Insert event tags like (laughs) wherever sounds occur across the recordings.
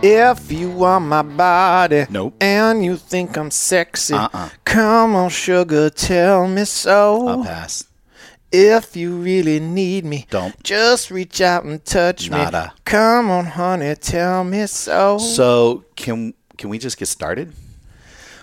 If you want my body Nope. and you think I'm sexy, Uh-uh. come on, sugar, tell me so. I'll pass. If you really need me, Don't. just reach out and touch Nada. me. Come on, honey, tell me so. So can can we just get started?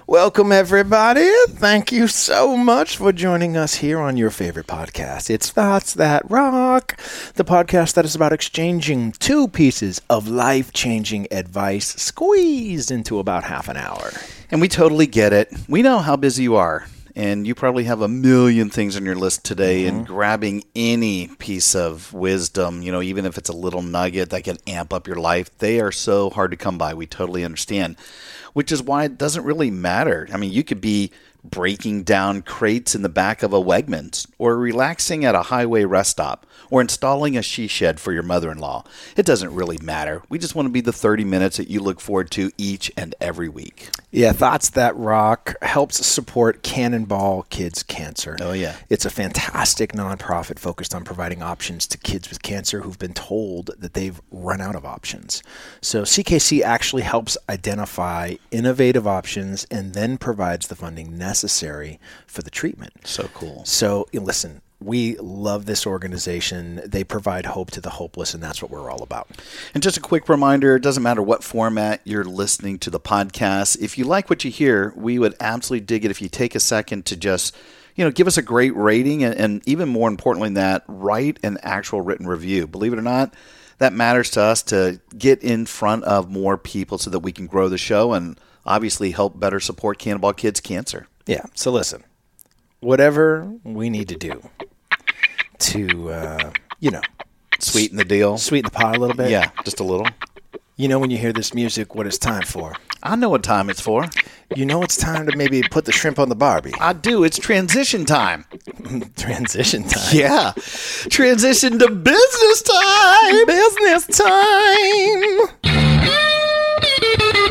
Welcome, everybody. Thank you so much for joining us here on your favorite podcast. It's Thoughts That Rock, the podcast that is about exchanging two pieces of life changing advice squeezed into about half an hour. And we totally get it. We know how busy you are. And you probably have a million things on your list today, and mm-hmm. grabbing any piece of wisdom, you know, even if it's a little nugget that can amp up your life, they are so hard to come by. We totally understand, which is why it doesn't really matter. I mean, you could be breaking down crates in the back of a Wegmans, or relaxing at a highway rest stop, or installing a she shed for your mother in law. It doesn't really matter. We just want to be the 30 minutes that you look forward to each and every week. Yeah, Thoughts That Rock helps support Cannonball Kids Cancer. Oh, yeah. It's a fantastic nonprofit focused on providing options to kids with cancer who've been told that they've run out of options. So CKC actually helps identify innovative options and then provides the funding necessary for the treatment. So cool. So, you know, listen, we love this organization. They provide hope to the hopeless, and that's what we're all about. And just a quick reminder it doesn't matter what format you're listening to the podcast. If you like what you hear, we would absolutely dig it if you take a second to just you know, give us a great rating and, and even more importantly than that, write an actual written review. Believe it or not, that matters to us to get in front of more people so that we can grow the show and obviously help better support Cannonball Kids Cancer. Yeah. So listen, whatever we need to do to, uh, you know, Sweeten the deal. sweeten the pot a little bit. Yeah, just a little. You know, when you hear this music, what it's time for. I know what time it's for. You know, it's time to maybe put the shrimp on the Barbie. I do. It's transition time. (laughs) Transition time. Yeah. Transition to business time. Business time. (laughs)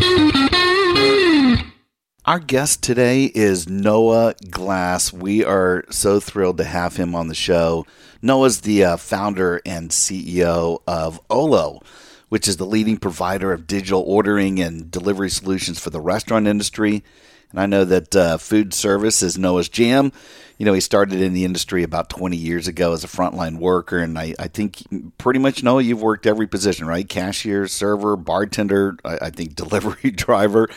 Our guest today is Noah Glass. We are so thrilled to have him on the show. Noah's the uh, founder and CEO of Olo, which is the leading provider of digital ordering and delivery solutions for the restaurant industry. And I know that uh, food service is Noah's jam. You know, he started in the industry about 20 years ago as a frontline worker. And I, I think pretty much, Noah, you've worked every position, right? Cashier, server, bartender, I, I think delivery (laughs) driver.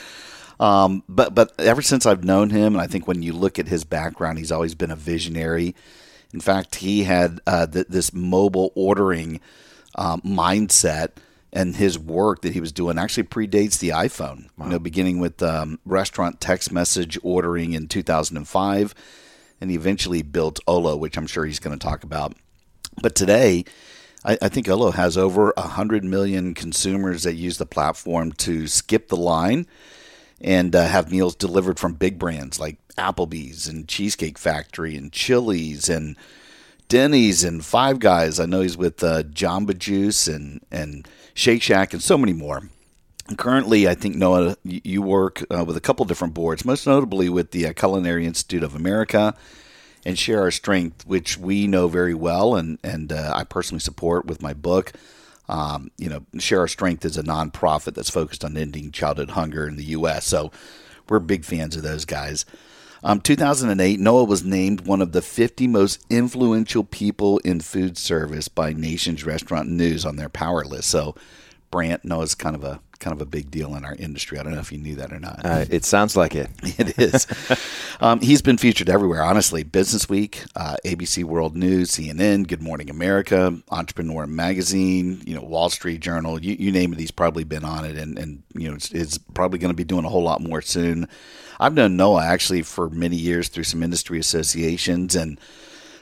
Um, but but ever since I've known him, and I think when you look at his background, he's always been a visionary. In fact, he had uh, th- this mobile ordering um, mindset, and his work that he was doing actually predates the iPhone. You know, beginning with um, restaurant text message ordering in 2005, and he eventually built Olo, which I'm sure he's going to talk about. But today, I, I think Olo has over 100 million consumers that use the platform to skip the line and uh, have meals delivered from big brands like Applebee's and Cheesecake Factory and Chili's and Denny's and Five Guys. I know he's with uh, Jamba Juice and, and Shake Shack and so many more. Currently, I think Noah, you you work uh, with a couple different boards, most notably with the uh, Culinary Institute of America and Share Our Strength, which we know very well, and and uh, I personally support with my book. Um, you know, Share Our Strength is a nonprofit that's focused on ending childhood hunger in the U.S. So we're big fans of those guys. Um, 2008, Noah was named one of the 50 most influential people in food service by Nation's Restaurant News on their power list. So, Brant knows kind of a kind of a big deal in our industry. I don't know if you knew that or not. Uh, it sounds like it. (laughs) It is. (laughs) um, he's been featured everywhere, honestly. Business Week, uh, ABC World News, CNN, Good Morning America, Entrepreneur Magazine, you know, Wall Street Journal. You, you name it, he's probably been on it, and and you know, it's, it's probably going to be doing a whole lot more soon. I've known Noah actually for many years through some industry associations, and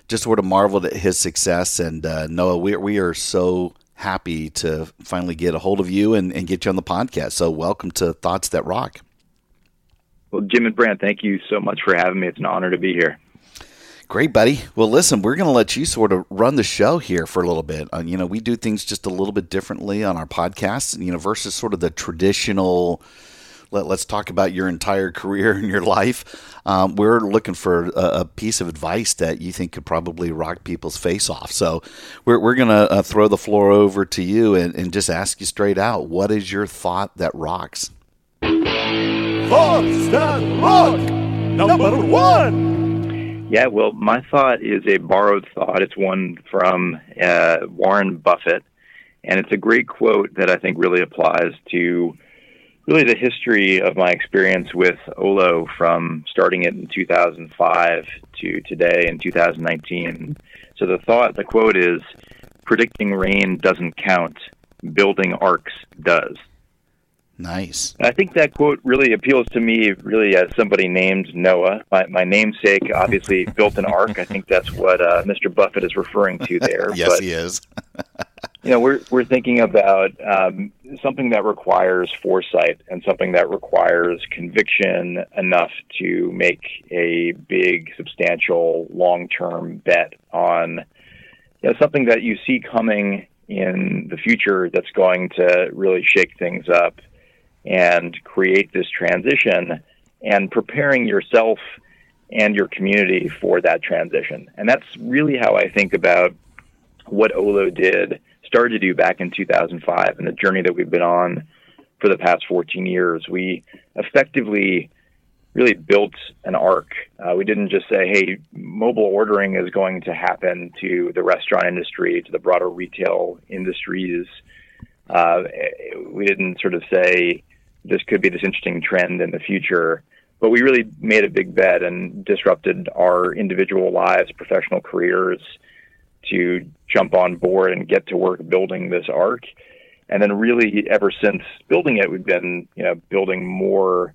just sort of marveled at his success. And uh, Noah, we we are so happy to finally get a hold of you and, and get you on the podcast. So welcome to Thoughts That Rock. Well, Jim and Brant, thank you so much for having me. It's an honor to be here. Great, buddy. Well, listen, we're going to let you sort of run the show here for a little bit. Uh, you know, we do things just a little bit differently on our podcast, you know, versus sort of the traditional. Let, us talk about your entire career (laughs) and your life. Um, we're looking for a, a, piece of advice that you think could probably rock people's face off. So we're, we're going to uh, throw the floor over to you and, and just ask you straight out what is your thought that rocks? Thoughts that rock! Number one! Yeah, well, my thought is a borrowed thought. It's one from uh, Warren Buffett, and it's a great quote that I think really applies to really the history of my experience with Olo from starting it in 2005 to today in 2019. So the thought, the quote is, predicting rain doesn't count, building arks does. Nice. I think that quote really appeals to me, really, as somebody named Noah. My, my namesake obviously (laughs) built an ark. I think that's what uh, Mr. Buffett is referring to there. (laughs) yes, but, he is. (laughs) you know, we're we're thinking about um, something that requires foresight and something that requires conviction enough to make a big, substantial, long-term bet on you know, something that you see coming in the future that's going to really shake things up and create this transition and preparing yourself and your community for that transition. And that's really how I think about what Olo did, started to do back in 2005 and the journey that we've been on for the past 14 years. We effectively really built an ark. Uh, we didn't just say, hey, mobile ordering is going to happen to the restaurant industry, to the broader retail industries. Uh, we didn't sort of say, this could be this interesting trend in the future. But we really made a big bet and disrupted our individual lives, professional careers to jump on board and get to work building this ark. And then really ever since building it, we've been, you know, building more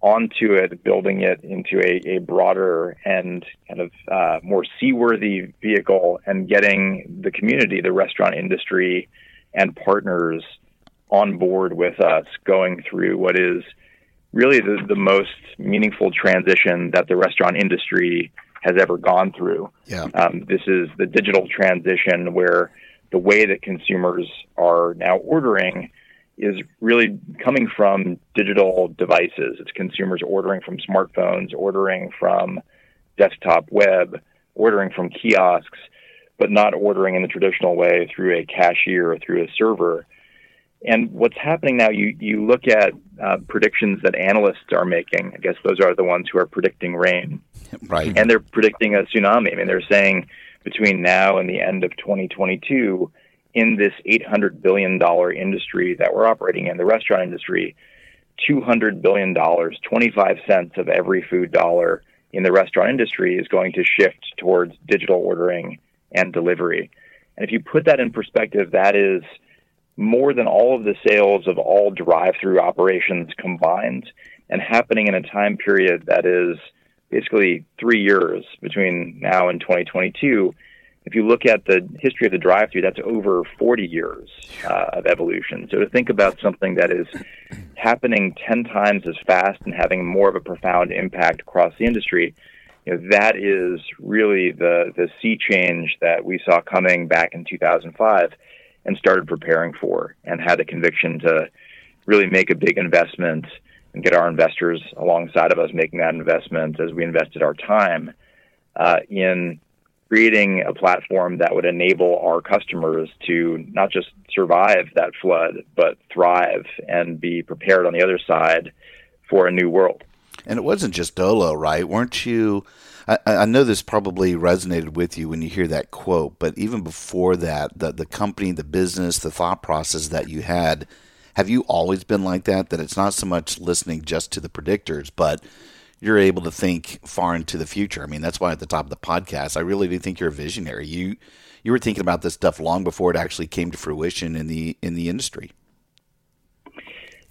onto it, building it into a, a broader and kind of uh, more seaworthy vehicle and getting the community, the restaurant industry and partners on board with us going through what is really the, the most meaningful transition that the restaurant industry has ever gone through. Yeah. Um, this is the digital transition where the way that consumers are now ordering is really coming from digital devices. It's consumers ordering from smartphones, ordering from desktop web, ordering from kiosks, but not ordering in the traditional way through a cashier or through a server. And what's happening now, you, you look at uh, predictions that analysts are making. I guess those are the ones who are predicting rain. (laughs) Right. And they're predicting a tsunami. I mean, they're saying between now and the end of 2022, in this $800 billion industry that we're operating in, the restaurant industry, $200 billion, 25 cents of every food dollar in the restaurant industry is going to shift towards digital ordering and delivery. And if you put that in perspective, that is – more than all of the sales of all drive through operations combined and happening in a time period that is basically three years between now and 2022. If you look at the history of the drive through, that's over 40 years uh, of evolution. So to think about something that is happening 10 times as fast and having more of a profound impact across the industry, you know, that is really the, the sea change that we saw coming back in 2005 and started preparing for and had the conviction to really make a big investment and get our investors alongside of us making that investment as we invested our time uh, in creating a platform that would enable our customers to not just survive that flood, but thrive and be prepared on the other side for a new world. And it wasn't just Dolo, right? Weren't you? I, I, know this probably resonated with you when you hear that quote, but even before that, the the company, the business, the thought process that you had, have you always been like that? That it's not so much listening just to the predictors, but you're able to think far into the future. I mean, that's why at the top of the podcast, I really do think you're a visionary. You you were thinking about this stuff long before it actually came to fruition in the in the industry.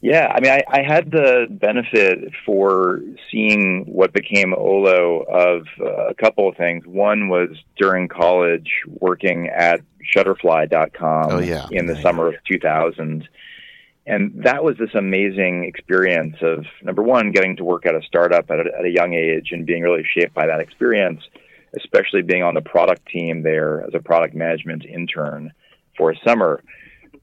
Yeah, I mean, I, I had the benefit for seeing what became Olo of uh, a couple of things. One was during college working at Shutterfly.com oh, yeah. in the summer of 2000. And that was this amazing experience of, number one, getting to work at a startup at a, at a young age and being really shaped by that experience, especially being on the product team there as a product management intern for a summer.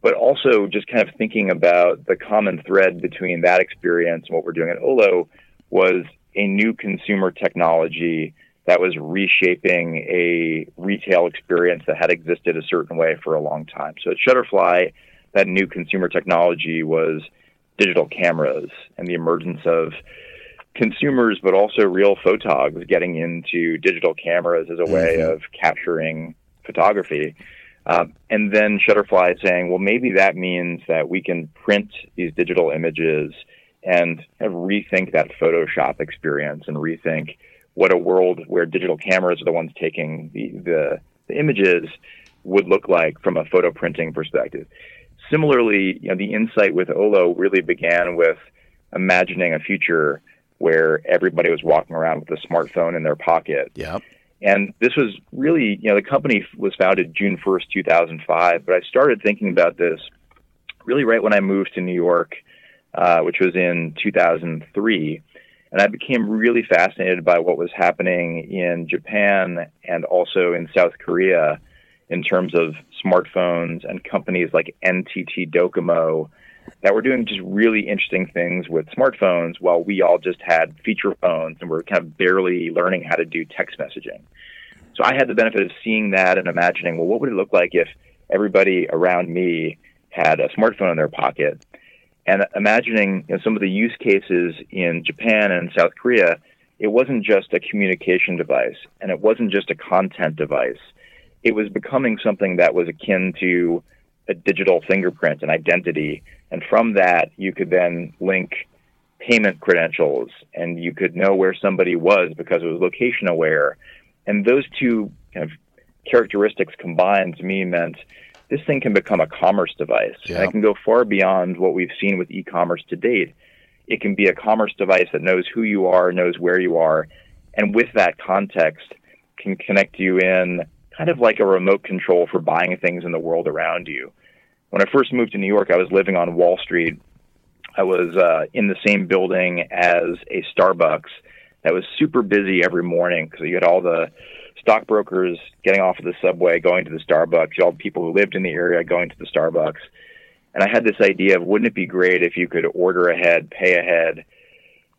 But also just kind of thinking about the common thread between that experience and what we're doing at Olo was a new consumer technology that was reshaping a retail experience that had existed a certain way for a long time. So at Shutterfly, that new consumer technology was digital cameras and the emergence of consumers, but also real photogs getting into digital cameras as a way mm-hmm. of capturing photography. Um, and then Shutterfly saying, well, maybe that means that we can print these digital images and kind of rethink that Photoshop experience and rethink what a world where digital cameras are the ones taking the, the, the images would look like from a photo printing perspective. Similarly, you know, the insight with Olo really began with imagining a future where everybody was walking around with a smartphone in their pocket. Yeah. And this was really, you know, the company was founded June 1st, 2005, but I started thinking about this really right when I moved to New York, uh, which was in 2003. And I became really fascinated by what was happening in Japan and also in South Korea in terms of smartphones and companies like NTT Docomo that were doing just really interesting things with smartphones while we all just had feature phones and were kind of barely learning how to do text messaging. So I had the benefit of seeing that and imagining, well, what would it look like if everybody around me had a smartphone in their pocket? And imagining you know, some of the use cases in Japan and South Korea, it wasn't just a communication device and it wasn't just a content device. It was becoming something that was akin to a digital fingerprint and identity. And from that, you could then link payment credentials and you could know where somebody was because it was location aware. And those two kind of characteristics combined to me meant this thing can become a commerce device. Yeah. And it can go far beyond what we've seen with e commerce to date. It can be a commerce device that knows who you are, knows where you are, and with that context, can connect you in kind of like a remote control for buying things in the world around you. When I first moved to New York, I was living on Wall Street. I was uh, in the same building as a Starbucks that was super busy every morning because you had all the stockbrokers getting off of the subway, going to the Starbucks, all the people who lived in the area going to the Starbucks. And I had this idea of wouldn't it be great if you could order ahead, pay ahead,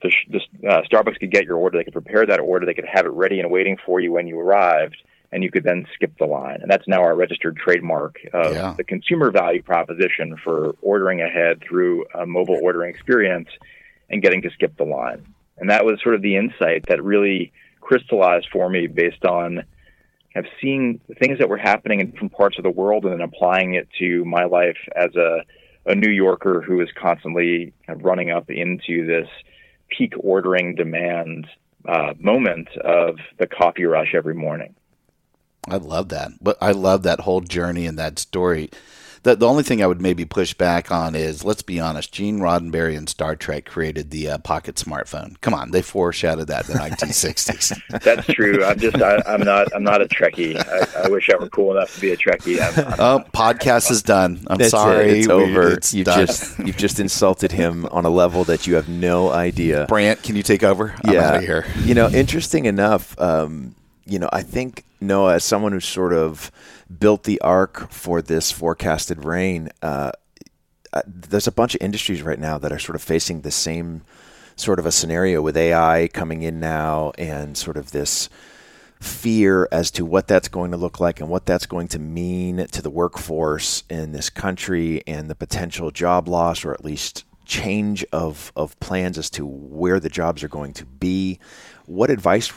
the, the uh, Starbucks could get your order, they could prepare that order, they could have it ready and waiting for you when you arrived, and you could then skip the line. And that's now our registered trademark of yeah. the consumer value proposition for ordering ahead through a mobile ordering experience and getting to skip the line. And that was sort of the insight that really crystallized for me based on kind of seeing things that were happening in different parts of the world and then applying it to my life as a, a New Yorker who is constantly kind of running up into this peak ordering demand uh, moment of the coffee rush every morning. I love that. But I love that whole journey and that story. The, the only thing I would maybe push back on is, let's be honest, Gene Roddenberry and Star Trek created the uh, pocket smartphone. Come on, they foreshadowed that in the (laughs) 1960s. That's true. I'm just, I, am not, I'm not a Trekkie. I, I, wish I were cool enough to be a Trekkie. I'm, I'm oh, podcast is done. I'm That's sorry, it. it's we, over. It's you've done. just, you've just insulted him on a level that you have no idea. Brant, can you take over? I'm yeah. out of here. You know, interesting enough. Um, you know, I think Noah, as someone who sort of built the ark for this forecasted rain, uh, uh, there's a bunch of industries right now that are sort of facing the same sort of a scenario with AI coming in now and sort of this fear as to what that's going to look like and what that's going to mean to the workforce in this country and the potential job loss or at least change of, of plans as to where the jobs are going to be. What advice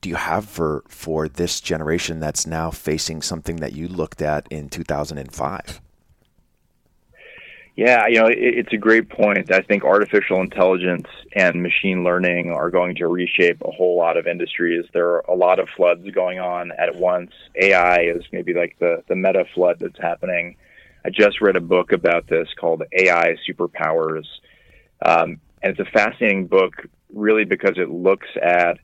do you have for for this generation that's now facing something that you looked at in 2005? Yeah, you know, it, it's a great point. I think artificial intelligence and machine learning are going to reshape a whole lot of industries. There are a lot of floods going on at once. AI is maybe like the, the meta flood that's happening. I just read a book about this called AI Superpowers. Um, and it's a fascinating book, really, because it looks at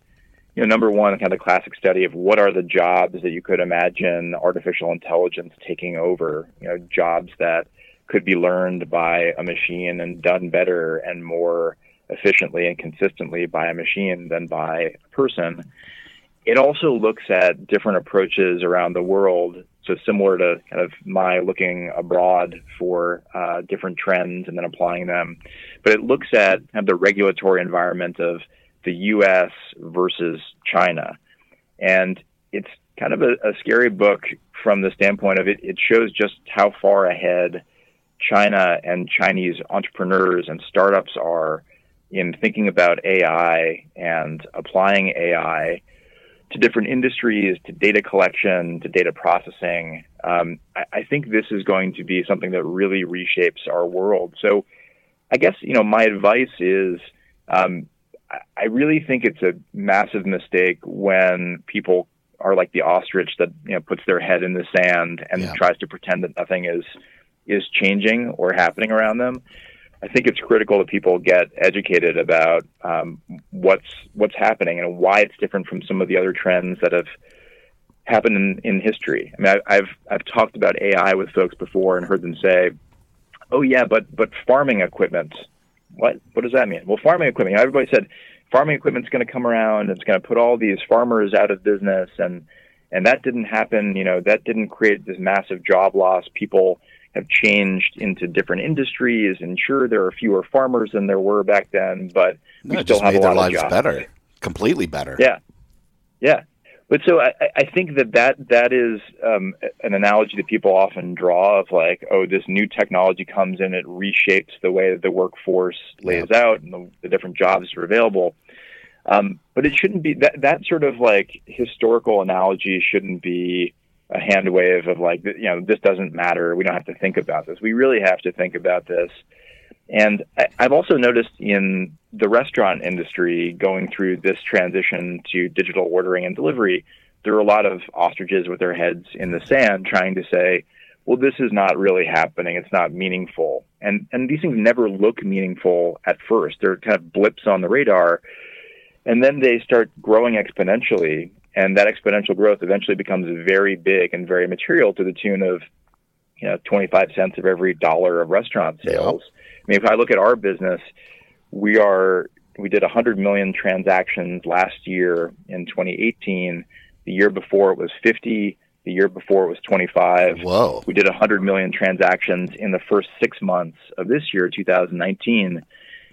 you know, number one, kind of classic study of what are the jobs that you could imagine artificial intelligence taking over, you know, jobs that could be learned by a machine and done better and more efficiently and consistently by a machine than by a person. it also looks at different approaches around the world. So similar to kind of my looking abroad for uh, different trends and then applying them, but it looks at kind of the regulatory environment of the U.S. versus China, and it's kind of a, a scary book from the standpoint of it. It shows just how far ahead China and Chinese entrepreneurs and startups are in thinking about AI and applying AI to different industries, to data collection, to data processing. Um, I, I, think this is going to be something that really reshapes our world. So, I guess you know my advice is, um, I, really think it's a massive mistake when people are like the ostrich that you know puts their head in the sand and yeah. tries to pretend that nothing is is changing or happening around them. I think it's critical that people get educated about um, what's what's happening and why it's different from some of the other trends that have happened in, in history. I mean, I, have I've talked about AI with folks before and heard them say, "Oh yeah, but but farming equipment. What what does that mean?" Well, farming equipment. Everybody said farming equipment's going to come around. It's going to put all these farmers out of business, and and that didn't happen. You know, that didn't create this massive job loss. People have changed into different industries. And sure, there are fewer farmers than there were back then, but no, we still have a lot of jobs. better, completely better. Yeah, yeah. But so I, I think that that that is um, an analogy that people often draw of like, oh, this new technology comes in, it reshapes the way that the workforce lays yeah. out and the, the different jobs are available. Um, but it shouldn't be that that sort of like historical analogy shouldn't be a hand wave of like, you know, this doesn't matter. We don't have to think about this. We really have to think about this. And I, I've also noticed in the restaurant industry going through this transition to digital ordering and delivery, there are a lot of ostriches with their heads in the sand trying to say, well, this is not really happening. It's not meaningful. And, and these things never look meaningful at first. They're kind of blips on the radar. And then they start growing exponentially and that exponential growth eventually becomes very big and very material to the tune of you know 25 cents of every dollar of restaurant sales. Yep. I mean, if I look at our business, we are we did 100 million transactions last year in 2018. The year before it was 50. The year before it was 25. Whoa. We did 100 million transactions in the first six months of this year, 2019.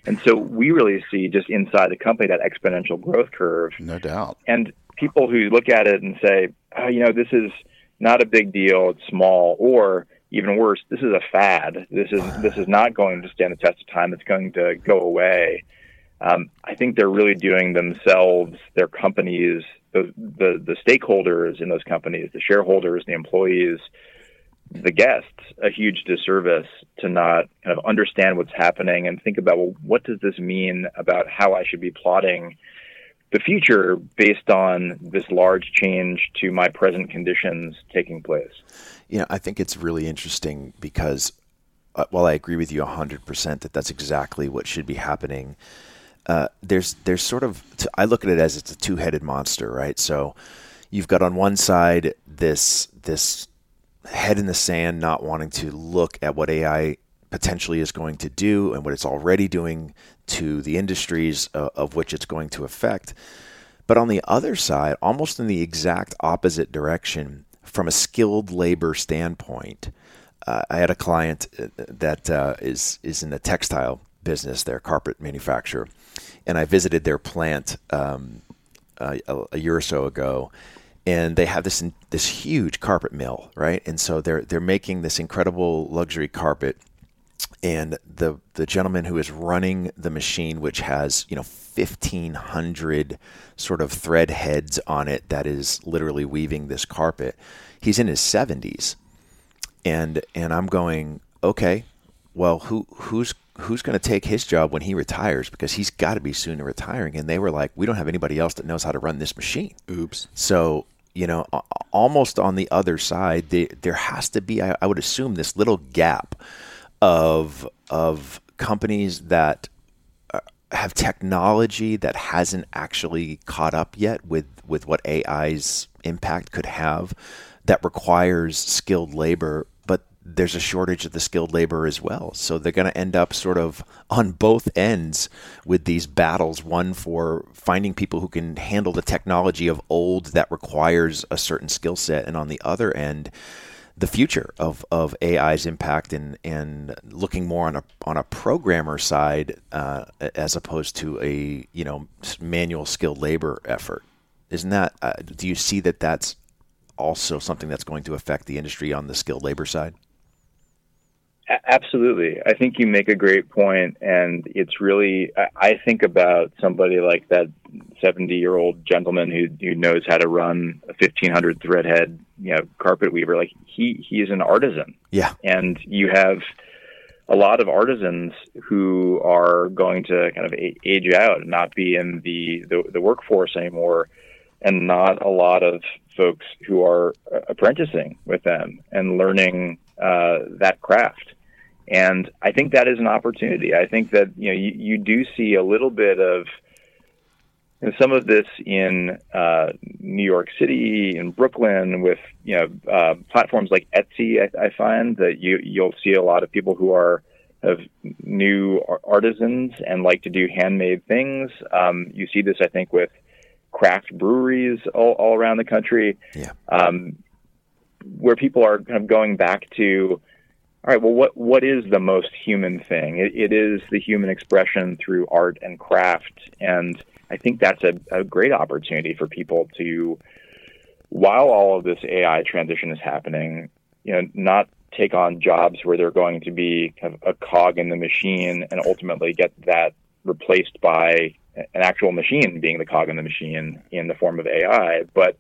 And so we really see just inside the company that exponential growth curve. No doubt. And people who look at it and say, oh, you know, this is not a big deal, it's small, or even worse, this is a fad. This is this is not going to stand the test of time. It's going to go away. Um, I think they're really doing themselves, their companies, the, the the stakeholders in those companies, the shareholders, the employees, the guests, a huge disservice to not kind of understand what's happening and think about well, what does this mean about how I should be plotting the future based on this large change to my present conditions taking place. Yeah, I think it's really interesting because uh, while I agree with you 100% that that's exactly what should be happening, uh, there's there's sort of I look at it as it's a two-headed monster, right? So you've got on one side this this head in the sand, not wanting to look at what AI potentially is going to do and what it's already doing to the industries uh, of which it's going to affect. But on the other side, almost in the exact opposite direction, from a skilled labor standpoint, uh, I had a client uh, that uh, is is in the textile business, their carpet manufacturer, and I visited their plant um, a, a, year or so ago, and they have this this huge carpet mill, right? And so they're they're making this incredible luxury carpet and the the gentleman who is running the machine, which has you know fifteen hundred sort of thread heads on it, that is literally weaving this carpet. He's in his seventies, and and I'm going okay. Well, who who's who's going to take his job when he retires because he's got to be soon retiring and they were like we don't have anybody else that knows how to run this machine oops so you know almost on the other side they, there has to be I, I would assume this little gap of of companies that uh, have technology that hasn't actually caught up yet with with what AI's impact could have that requires skilled labor but there's a shortage of the skilled labor as well. So they're going to end up sort of on both ends with these battles one for finding people who can handle the technology of old that requires a certain skill set, and on the other end, the future of, of AI's impact and, and looking more on a on a programmer side uh, as opposed to a you know manual skilled labor effort. Isn't that? Uh, do you see that that's also something that's going to affect the industry on the skilled labor side? Absolutely. I think you make a great point, and it's really, I think about somebody like that 70 year old gentleman who, who knows how to run a 1500 threadhead, you know, carpet weaver. Like he, he is an artisan. Yeah. And you have a lot of artisans who are going to kind of age out and not be in the, the, the workforce anymore, and not a lot of folks who are apprenticing with them and learning uh, that craft. And I think that is an opportunity. I think that you know you, you do see a little bit of know, some of this in uh, New York City, in Brooklyn, with you know uh, platforms like Etsy. I, I, find that you you'll see a lot of people who are of new artisans and like to do handmade things. Um, you see this, I think, with craft breweries all, all around the country. Yeah. Um, where people are kind of going back to, all right, well, what what is the most human thing? it, it is the human expression through art and craft, and I think that's a, a great opportunity for people to, while all of this AI transition is happening, you know, not take on jobs where they're going to be kind of a cog in the machine and ultimately get that replaced by an actual machine being the cog in the machine in the form of AI, but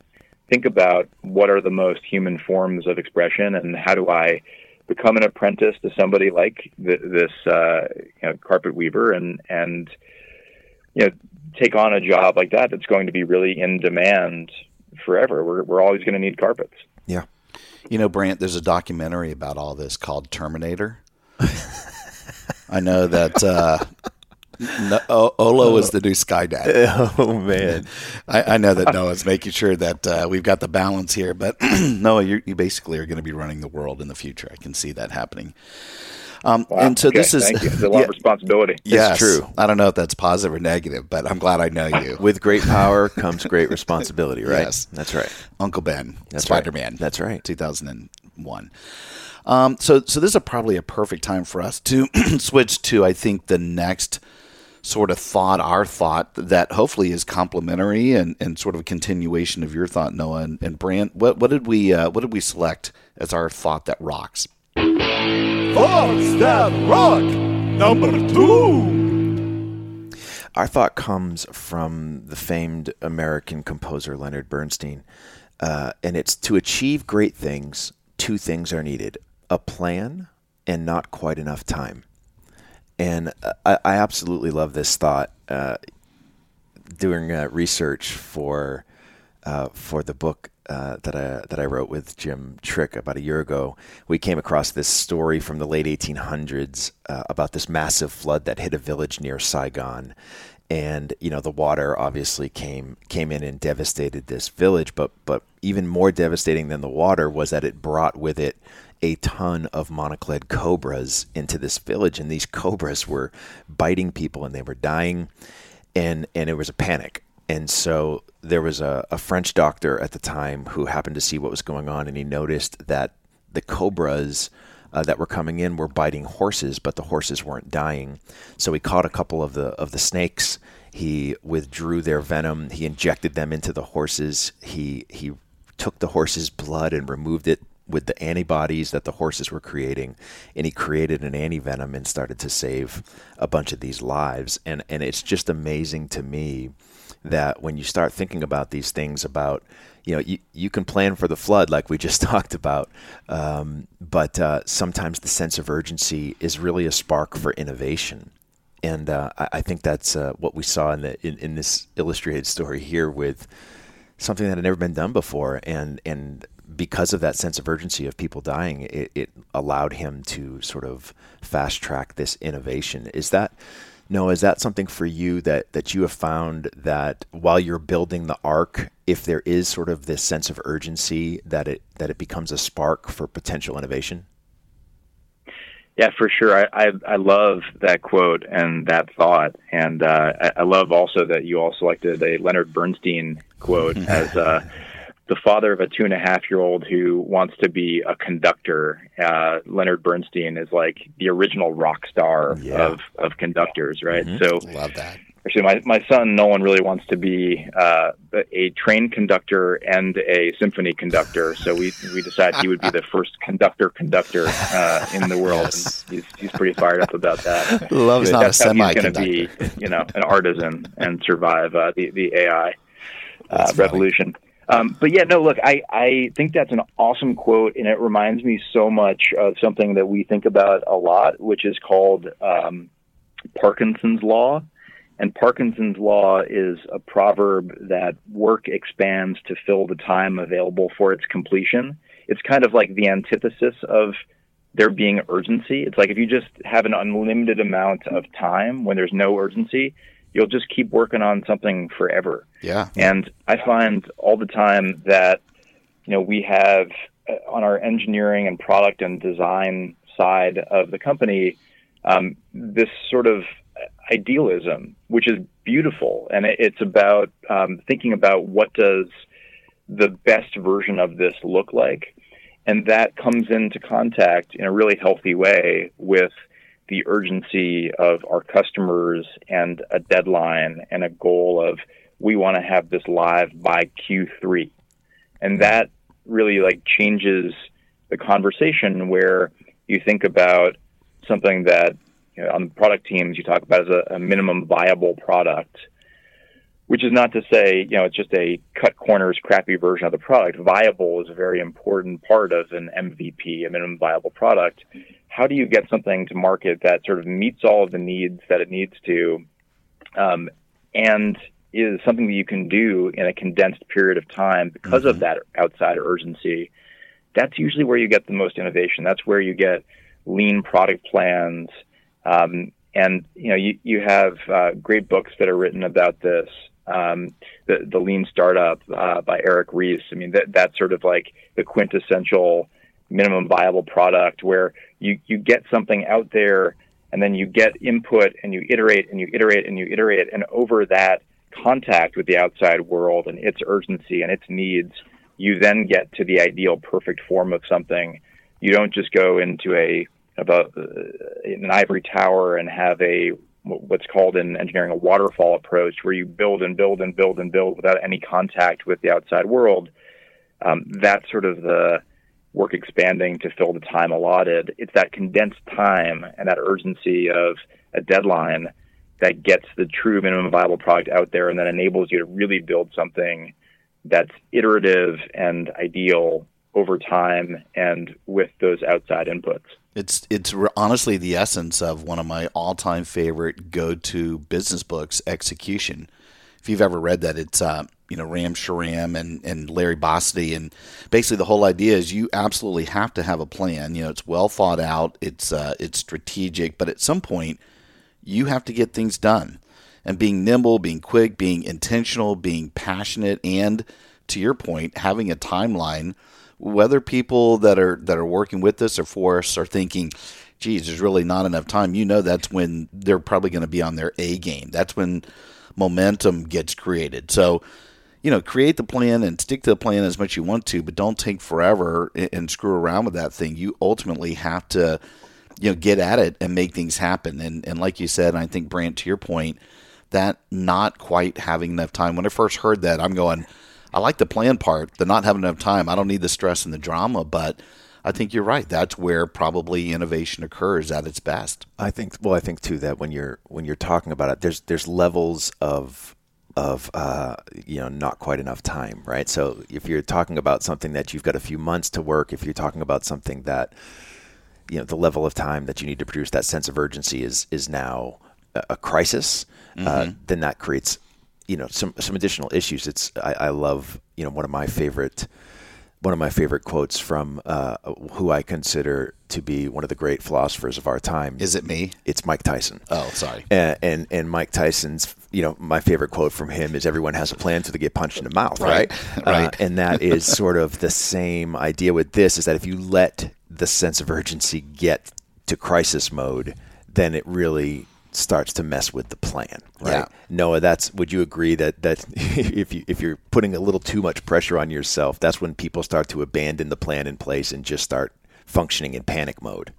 think about what are the most human forms of expression and how do I become an apprentice to somebody like th- this uh, you know, carpet weaver and and you know take on a job like that that's going to be really in demand forever. We're we're always going to need carpets. Yeah. You know, Brant, there's a documentary about all this called Terminator. (laughs) I know that uh, no, Olo is the new Skynet. (laughs) Oh man, I, I, know that Noah's making sure that uh, we've got the balance here, but (clears throat) Noah, you basically are going to be running the world in the future. I can see that happening. Um, wow. And so okay, this is a lot yeah, of responsibility. Yes, true. I don't know if that's positive or negative, but I'm glad I know you. With great power comes great responsibility, right? Yes, that's right. Uncle Ben, that's Spider Man. Right. That's right. 2001. Um, so, so this is a, probably a perfect time for us to (clears throat) switch to, I think, the next sort of thought, our thought that hopefully is complementary and, and sort of a continuation of your thought, Noah and, and Brant. What, what did we uh, what did we select as our thought that rocks? Thoughts that rock number two. Our thought comes from the famed American composer Leonard Bernstein, uh, and it's to achieve great things. Two things are needed: a plan and not quite enough time. And I, I absolutely love this thought. Uh, doing uh, research for uh, for the book uh, that I that I wrote with Jim Trick about a year ago, we came across this story from the late 1800s uh, about this massive flood that hit a village near Saigon, and you know the water obviously came came in and devastated this village. But but even more devastating than the water was that it brought with it a ton of monocled cobras into this village, and these cobras were biting people and they were dying, and and it was a panic. And so there was a, a French doctor at the time who happened to see what was going on, and he noticed that the cobras uh, that were coming in were biting horses, but the horses weren't dying. So he caught a couple of the of the snakes. He withdrew their venom. He injected them into the horses. He he took the horse's blood and removed it with the antibodies that the horses were creating, and he created an antivenom and started to save a bunch of these lives. And and it's just amazing to me that when you start thinking about these things about you know you, you can plan for the flood like we (laughs) just talked about um, but uh, sometimes the sense of urgency is really a spark for innovation and uh, I, I, think that's uh, what we saw in, the, in, in this illustrated story here with something that had never been done before and and because of that sense of urgency of people dying, it, it allowed him to sort of fast track this innovation. Is that no, is that something for you that that you have found that while you're building the ark, if there is sort of this sense of urgency, that it that it becomes a spark for potential innovation? Yeah, for sure. I, I, I love that quote and that thought, and uh, I, I love also that you also selected a Leonard Bernstein quote (laughs) as uh, the father of a two and a half year old who wants to be a conductor. Uh, Leonard Bernstein is like the original rock star Yeah. of of conductors, right? So Love that. Actually, my, my son Nolan really wants to be uh, a train conductor and a symphony conductor. So we we decided he would be the (laughs) first conductor conductor uh, in the world. Yes. And he's he's pretty fired up about that. Love He's not a That's how he's going to be, you know, an artisan and survive uh, the the AI uh, That's funny. Um, but yeah, no, look, I, I think that's an awesome quote, and it reminds me so much of something that we think about a lot, which is called um, Parkinson's Law. And Parkinson's Law is a proverb that work expands to fill the time available for its completion. It's kind of like the antithesis of there being urgency. It's like if you just have an unlimited amount of time when there's no urgency, you'll just keep working on something forever. Yeah. And I find all the time that, you know, we have uh, on our engineering and product and design side of the company, um, this sort of idealism, which is beautiful. And it- it's about um, thinking about what does the best version of this look like. And that comes into contact in a really healthy way with the urgency of our customers and a deadline and a goal of we want to have this live by Q3. And that really like changes the conversation where you think about something that you know, on the product teams you talk about as a, a minimum viable product, which is not to say, you know, it's just a cut corners crappy version of the product. Viable is a very important part of an MVP, a minimum viable product. How do you get something to market that sort of meets all of the needs that it needs to, um, and is something that you can do in a condensed period of time because of that outside urgency? That's usually where you get the most innovation. That's where you get lean product plans. Um, and you know, you, you have uh, great books that are written about this. Um, the the Lean Startup uh, by Eric Ries. I mean, that that's sort of like the quintessential minimum viable product where you you get something out there and then you get input and you iterate and you iterate and you iterate and over that contact with the outside world and its urgency and its needs, you then get to the ideal perfect form of something. You don't just go into a about uh, an ivory tower and have a what's called in engineering a waterfall approach where you build and build and build and build without any contact with the outside world. Um, that's sort of the work expanding to fill the time allotted. It's that condensed time and that urgency of a deadline that gets the true minimum viable product out there and that enables you to really build something that's iterative and ideal over time and with those outside inputs. It's it's honestly the essence of one of my all-time favorite go-to business books, Execution. If you've ever read that, it's uh, you know Ram Charan and, and Larry Bossidy, and basically the whole idea is you absolutely have to have a plan. You know, it's well thought out, it's uh, it's strategic, but at some point you have to get things done. And being nimble, being quick, being intentional, being passionate, and to your point, having a timeline whether people that are that are working with us or for us are thinking, geez, there's really not enough time, you know that's when they're probably going to be on their A game. That's when momentum gets created. So, you know, create the plan and stick to the plan as much as you want to, but don't take forever and, screw around with that thing. You ultimately have to, you know, get at it and make things happen. And and like you said, I think Brant, to your point, that not quite having enough time. When I first heard that, I'm going, I like the plan part, the not having enough time. I don't need the stress and the drama, but I think you're right. That's where probably innovation occurs at its best. I think well, I think too that when you're when you're talking about it, there's there's levels of of uh, you know not quite enough time, right? So if you're talking about something that you've got a few months to work, if you're talking about something that you know the level of time that you need to produce that sense of urgency is is now a, crisis, uh, then that creates you know some some additional issues. It's I, I love you know one of my favorite one of my favorite quotes from uh, who I consider to be one of the great philosophers of our time. Is it me? It's Mike Tyson. Oh, sorry. And, and and Mike Tyson's, you know, my favorite quote from him is "Everyone has a plan until they get punched in the mouth." Right. Right. (laughs) Right. Uh, and that is (laughs) sort of the same idea with this: is that if you let the sense of urgency get to crisis mode, then it really starts to mess with the plan, right? Yeah. Noah, that's would you agree that that (laughs) if you if you're putting a little too much pressure on yourself, that's when people start to abandon the plan in place and just start functioning in panic mode.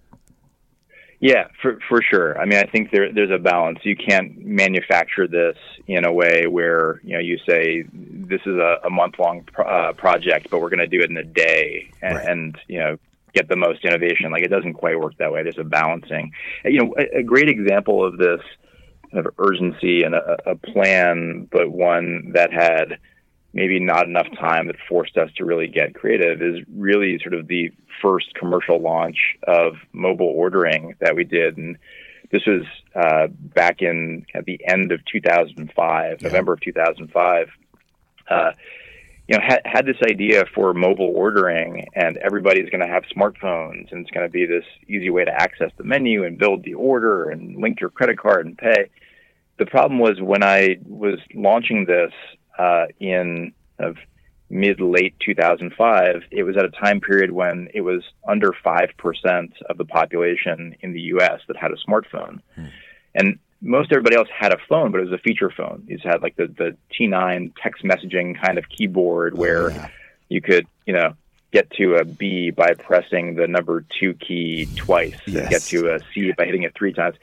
Yeah, for for sure. I mean, I think there there's a balance. You can't manufacture this in a way where you know you say this is a, a month long pro- uh, project, but we're going to do it in a day, and, Right. and you know get the most innovation. Like it doesn't quite work that way. There's a balancing. You know, a, a great example of this kind of urgency and a, a plan, but one that had maybe not enough time that forced us to really get creative is really sort of the first commercial launch of mobile ordering that we did. And this was uh, back in at the end of 2005, November of 2005. Uh, you know, had, had this idea for mobile ordering, and everybody's going to have smartphones, and it's going to be this easy way to access the menu and build the order and link your credit card and pay. The problem was when I was launching this uh, in of mid late 2005, it was at a time period when it was under 5% of the population in the US that had a smartphone. And most everybody else had a phone, but it was a feature phone. These had like the, the T9 text messaging kind of keyboard oh, where you could, you know, get to a B by pressing the number two key twice and get to a C by hitting it three times.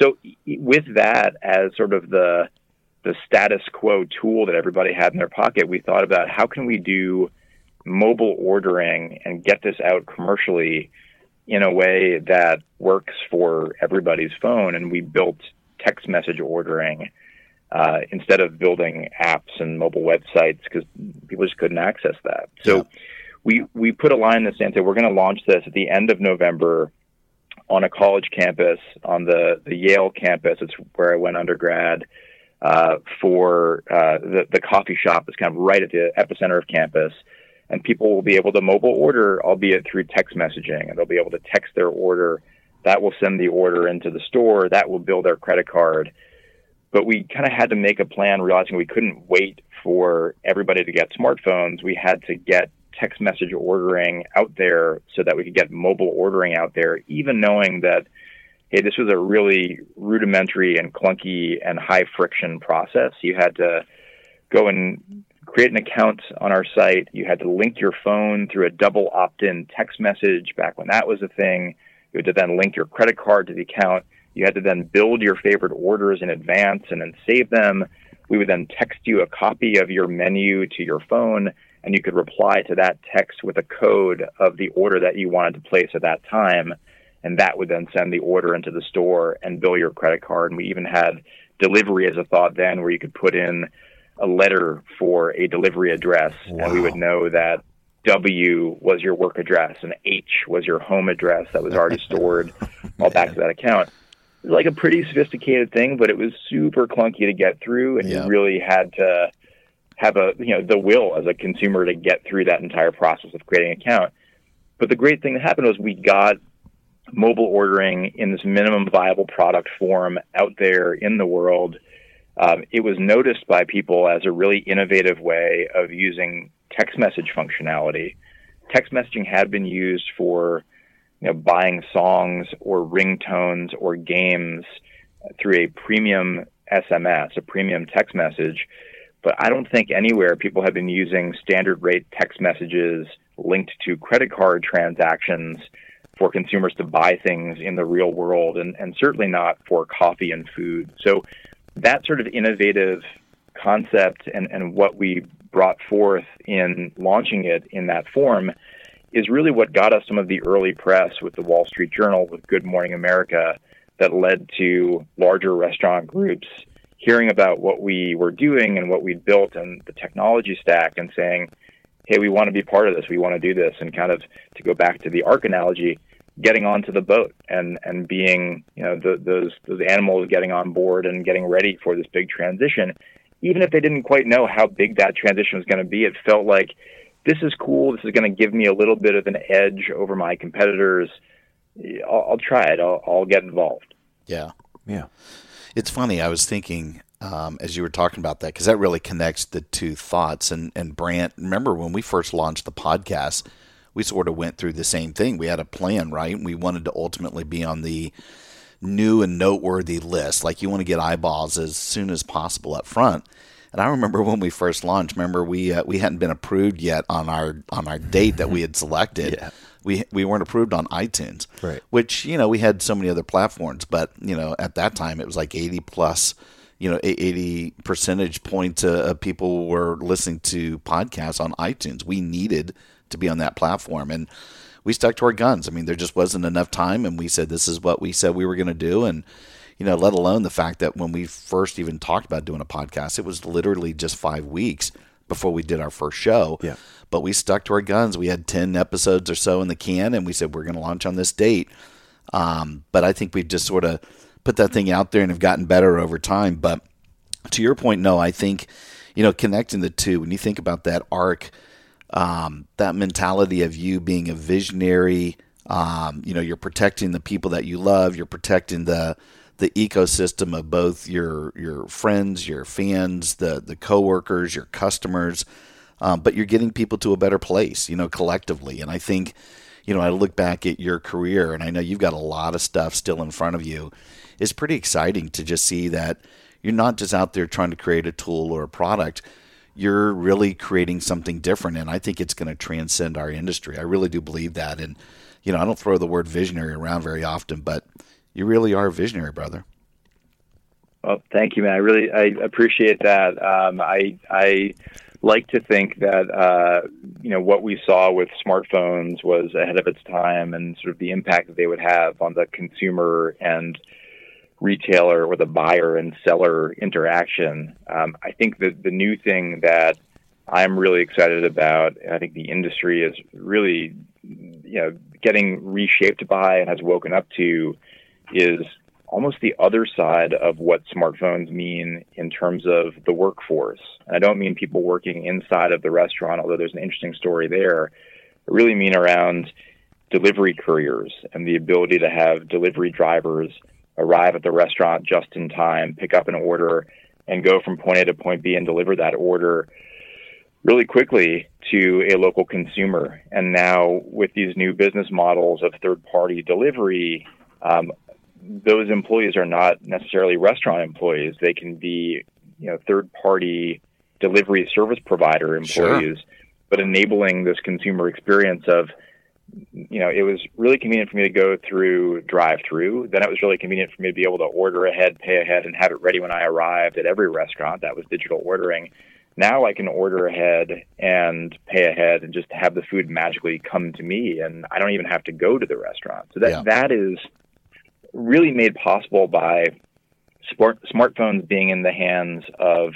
So with that as sort of the the status quo tool that everybody had in their pocket, we thought about how can we do mobile ordering and get this out commercially in a way that works for everybody's phone. And we built text message ordering uh, instead of building apps and mobile websites because people just couldn't access that. So we we put a line in the sand and said we're going to launch this at the end of November on a college campus on the the Yale campus. It's where I went undergrad. Uh, for uh, the the coffee shop is kind of right at the epicenter of campus, and people will be able to mobile order, albeit through text messaging, and they'll be able to text their order. That will send the order into the store. That will bill their credit card. But we kind of had to make a plan, realizing we couldn't wait for everybody to get smartphones. We had to get text message ordering out there so that we could get mobile ordering out there, even knowing that hey, this was a really rudimentary and clunky and high friction process. You had to go and create an account on our site. You had to link your phone through a double opt in text message back when that was a thing. You had to then link your credit card to the account. You had to then build your favorite orders in advance and then save them. We would then text you a copy of your menu to your phone, and you could reply to that text with a code of the order that you wanted to place at that time and that would then send the order into the store and bill your credit card. And we even had delivery as a thought then, where you could put in a letter for a delivery address, and we would know that W was your work address and H was your home address that was already stored (laughs) all back to that account. It was like a pretty sophisticated thing, but it was super clunky to get through, and you really had to have a you know the will as a consumer to get through that entire process of creating an account. But the great thing that happened was we got mobile ordering in this minimum viable product form out there in the world. Um, it was noticed by people as a really innovative way of using text message functionality. Text messaging had been used for you know, buying songs or ringtones or games through a premium SMS, a premium text message. But I don't think anywhere people have been using standard rate text messages linked to credit card transactions for consumers to buy things in the real world, and, and certainly not for coffee and food. So that sort of innovative concept and, and what we brought forth in launching it in that form is really what got us some of the early press with the Wall Street Journal, with Good Morning America, that led to larger restaurant groups hearing about what we were doing and what we'd built and the technology stack and saying, hey, we want to be part of this. We want to do this. And kind of to go back to the ark analogy, getting onto the boat and, and being, you know, the, those, those animals getting on board and getting ready for this big transition. Even if they didn't quite know how big that transition was going to be, it felt like this is cool. This is going to give me a little bit of an edge over my competitors. I'll, I'll try it. I'll, I'll get involved. Yeah. Yeah. It's funny. I was thinking um, as you were talking about that because that really connects the two thoughts. And and Brant, remember when we first launched the podcast, we sort of went through the same thing. We had a plan, right? We wanted to ultimately be on the new and noteworthy list. Like you want to get eyeballs as soon as possible up front. And I remember when we first launched. Remember we uh, we hadn't been approved yet on our on our date that we had selected. (laughs) Yeah. We we weren't approved on iTunes, Right. Which you know we had so many other platforms, but you know at that time it was like eighty plus, you know eighty percentage points uh, of people were listening to podcasts on iTunes. We needed to be on that platform, and we stuck to our guns. I mean, there just wasn't enough time, and we said this is what we said we were going to do, and you know, let alone the fact that when we first even talked about doing a podcast, it was literally just five weeks before we did our first show. Yeah. But we stuck to our guns. We had 10 episodes or so in the can, and we said we're going to launch on this date. Um, but I think we've just sort of put that thing out there and have gotten better over time. But to your point, no, I think, you know, connecting the two, when you think about that ark, um, that mentality of you being a visionary, um, you know, you're protecting the people that you love, you're protecting the the ecosystem of both your your friends, your fans, the the coworkers, your customers, um, but you're getting people to a better place, you know, collectively. And I think, you know, I look back at your career, and I know you've got a lot of stuff still in front of you. It's pretty exciting to just see that you're not just out there trying to create a tool or a product. You're really creating something different, and I think it's going to transcend our industry. I really do believe that. And you know, I don't throw the word visionary around very often, but you really are a visionary, brother. Well, thank you, man. I really I appreciate that. Um, I I like to think that uh, you know what we saw with smartphones was ahead of its time, and sort of the impact that they would have on the consumer and retailer or the buyer and seller interaction. Um, I think that the new thing that I'm really excited about, I think the industry is really you know getting reshaped by and has woken up to is almost the other side of what smartphones mean in terms of the workforce. And I don't mean people working inside of the restaurant, although there's an interesting story there. I really mean around delivery couriers and the ability to have delivery drivers arrive at the restaurant just in time, pick up an order, and go from point A to point B and deliver that order really quickly to a local consumer. And now, with these new business models of third party delivery, um, those employees are not necessarily restaurant employees. They can be, you know, third party delivery service provider employees, sure. but enabling this consumer experience of, you know, it was really convenient for me to go through drive through. Then it was really convenient for me to be able to order ahead, pay ahead, and have it ready when I arrived at every restaurant. That was digital ordering. Now I can order ahead and pay ahead and just have the food magically come to me, and I don't even have to go to the restaurant. So that yeah. that is really made possible by smart, smartphones being in the hands of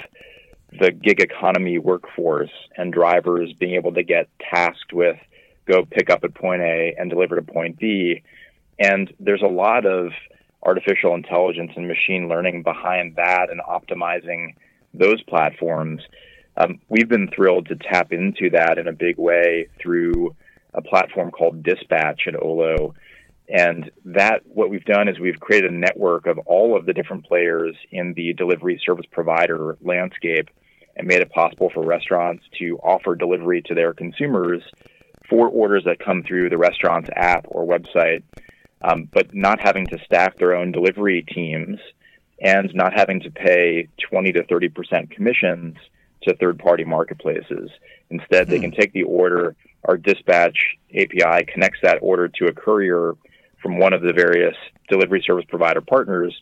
the gig economy workforce and drivers being able to get tasked with go pick up at point A and deliver to point B. And there's a lot of artificial intelligence and machine learning behind that and optimizing those platforms. Um, we've been thrilled to tap into that in a big way through a platform called Dispatch at Olo, and that, what we've done is we've created a network of all of the different players in the delivery service provider landscape and made it possible for restaurants to offer delivery to their consumers for orders that come through the restaurant's app or website, um, but not having to staff their own delivery teams and not having to pay 20 to 30% commissions to third party marketplaces. Instead, they hmm. can take the order, our dispatch API connects that order to a courier from one of the various delivery service provider partners,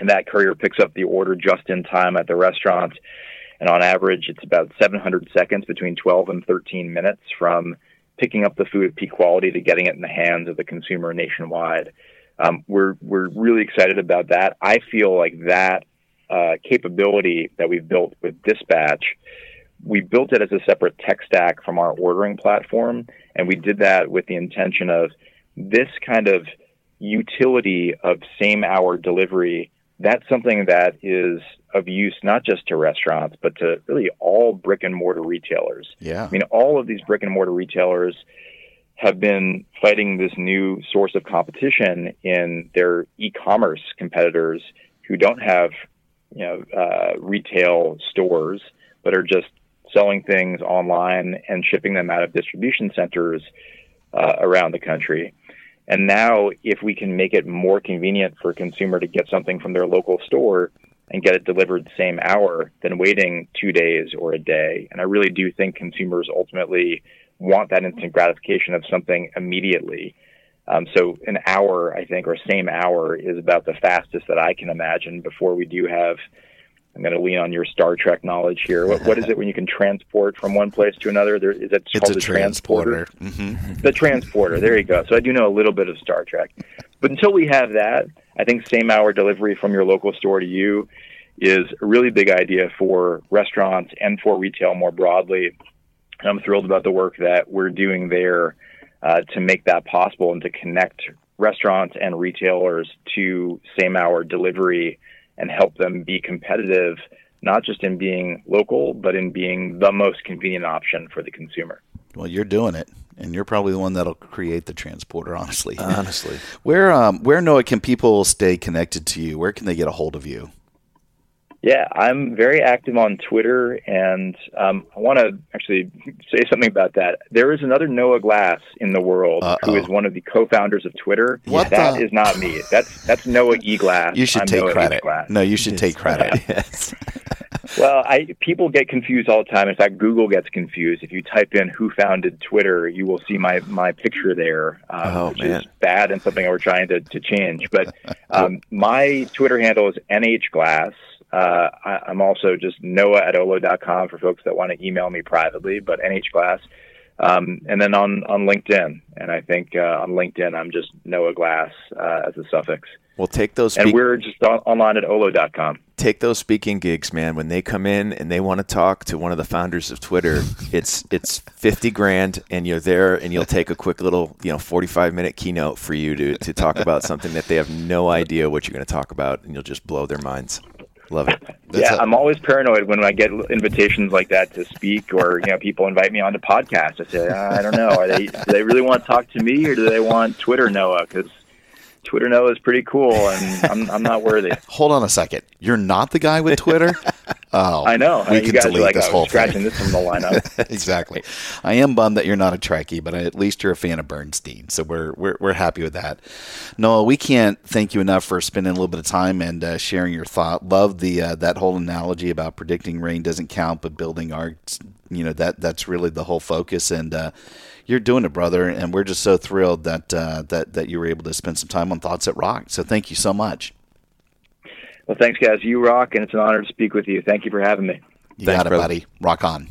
and that courier picks up the order just in time at the restaurant. And on average, it's about 700 seconds between 12 and 13 minutes from picking up the food at peak quality to getting it in the hands of the consumer nationwide. Um, we're we're really excited about that. I feel like that uh, capability that we've built with Dispatch, we built it as a separate tech stack from our ordering platform, and we did that with the intention of this kind of utility of same hour delivery, that's something that is of use not just to restaurants, but to really all brick and mortar retailers. Yeah. I mean, all of these brick and mortar retailers have been fighting this new source of competition in their e-commerce competitors who don't have, you know, uh, retail stores, but are just selling things online and shipping them out of distribution centers uh, around the country. And now, if we can make it more convenient for a consumer to get something from their local store and get it delivered the same hour than waiting two days or a day, and I really do think consumers ultimately want that instant gratification of something immediately. Um, so an hour, I think, or same hour is about the fastest that I can imagine before we do have I'm going to lean on your Star Trek knowledge here. What, what is it when you can transport from one place to another? There, is it it's called a the transporter? transporter. Mm-hmm. The transporter. There you go. So I do know a little bit of Star Trek. But until we have that, I think same hour delivery from your local store to you is a really big idea for restaurants and for retail more broadly. And I'm thrilled about the work that we're doing there uh, to make that possible and to connect restaurants and retailers to same hour delivery and help them be competitive, not just in being local, but in being the most convenient option for the consumer. Well, you're doing it, and you're probably the one that'll create the transporter. Honestly, Honestly. (laughs) where um, where Noah can people stay connected to you? Where can they get a hold of you? Yeah, I'm very active on Twitter, and um, I want to actually say something about that. There is another Noah Glass in the world Uh-oh. who is one of the co-founders of Twitter. What That the- is not me. That's that's Noah E Glass. You should I'm take Noah credit. Glass. No, you should take credit. yes. (laughs) Well, I people get confused all the time. In fact, Google gets confused. If you type in "who founded Twitter," you will see my my picture there, um, Oh, which man. is bad and something we're trying to, to change. But (laughs) um, my Twitter handle is nhglass. Uh, I, I'm also just noah at olo.com for folks that want to email me privately, but nhglass. Um, and then on, on LinkedIn, and I think uh, on LinkedIn I'm just Noah Glass uh, as a suffix. Well, take those And we're just on, online at olo.com. take those speaking gigs, man. When they come in and they want to talk to one of the founders of Twitter, it's it's fifty grand, and you're there, and you'll take a quick little, you know, forty-five minute keynote for you to to talk about something that they have no idea what you're going to talk about, and you'll just blow their minds. Love it. (laughs) yeah, a- i I'm always paranoid when I get invitations like that to speak, or you know, people invite me onto podcasts. I say, uh, I don't know, are they do they really want to talk to me, or do they want Twitter Noah? Because Twitter Noah is pretty cool, and I'm I'm not worthy. (laughs) Hold on a second. You're not the guy with Twitter. (laughs) Oh, I know. We you can delete like, this oh, whole scratching thing. this from the lineup. (laughs) exactly. I am bummed that you're not a Trekkie, but at least you're a fan of Bernstein, so we're we're we're happy with that. Noah, we can't thank you enough for spending a little bit of time and uh, sharing your thought. Love the uh, that whole analogy about predicting rain doesn't count, but building arks. You know that that's really the whole focus, and uh, you're doing it, brother. And we're just so thrilled that uh, that that you were able to spend some time on Thoughts That Rock. So thank you so much. well, thanks, guys. You rock, and it's an honor to speak with you. Thank you for having me. You Thanks, got it, brother. buddy. Rock on.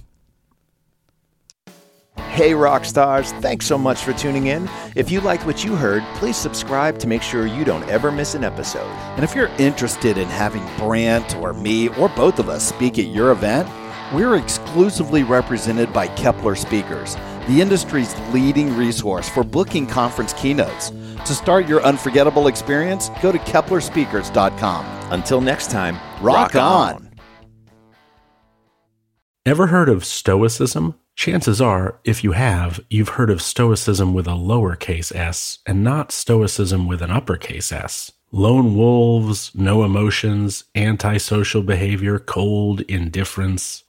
Hey, rock stars! Thanks so much for tuning in. If you liked what you heard, please subscribe to make sure you don't ever miss an episode. And if you're interested in having Brant or me or both of us speak at your event, we're exclusively represented by Kepler Speakers, the industry's leading resource for booking conference keynotes. To start your unforgettable experience, go to keplerspeakers.com. Until next time, Rock on. Ever heard of Stoicism? Chances are, if you have, you've heard of Stoicism with a lowercase s and not Stoicism with an uppercase s. Lone wolves, no emotions, antisocial behavior, cold indifference.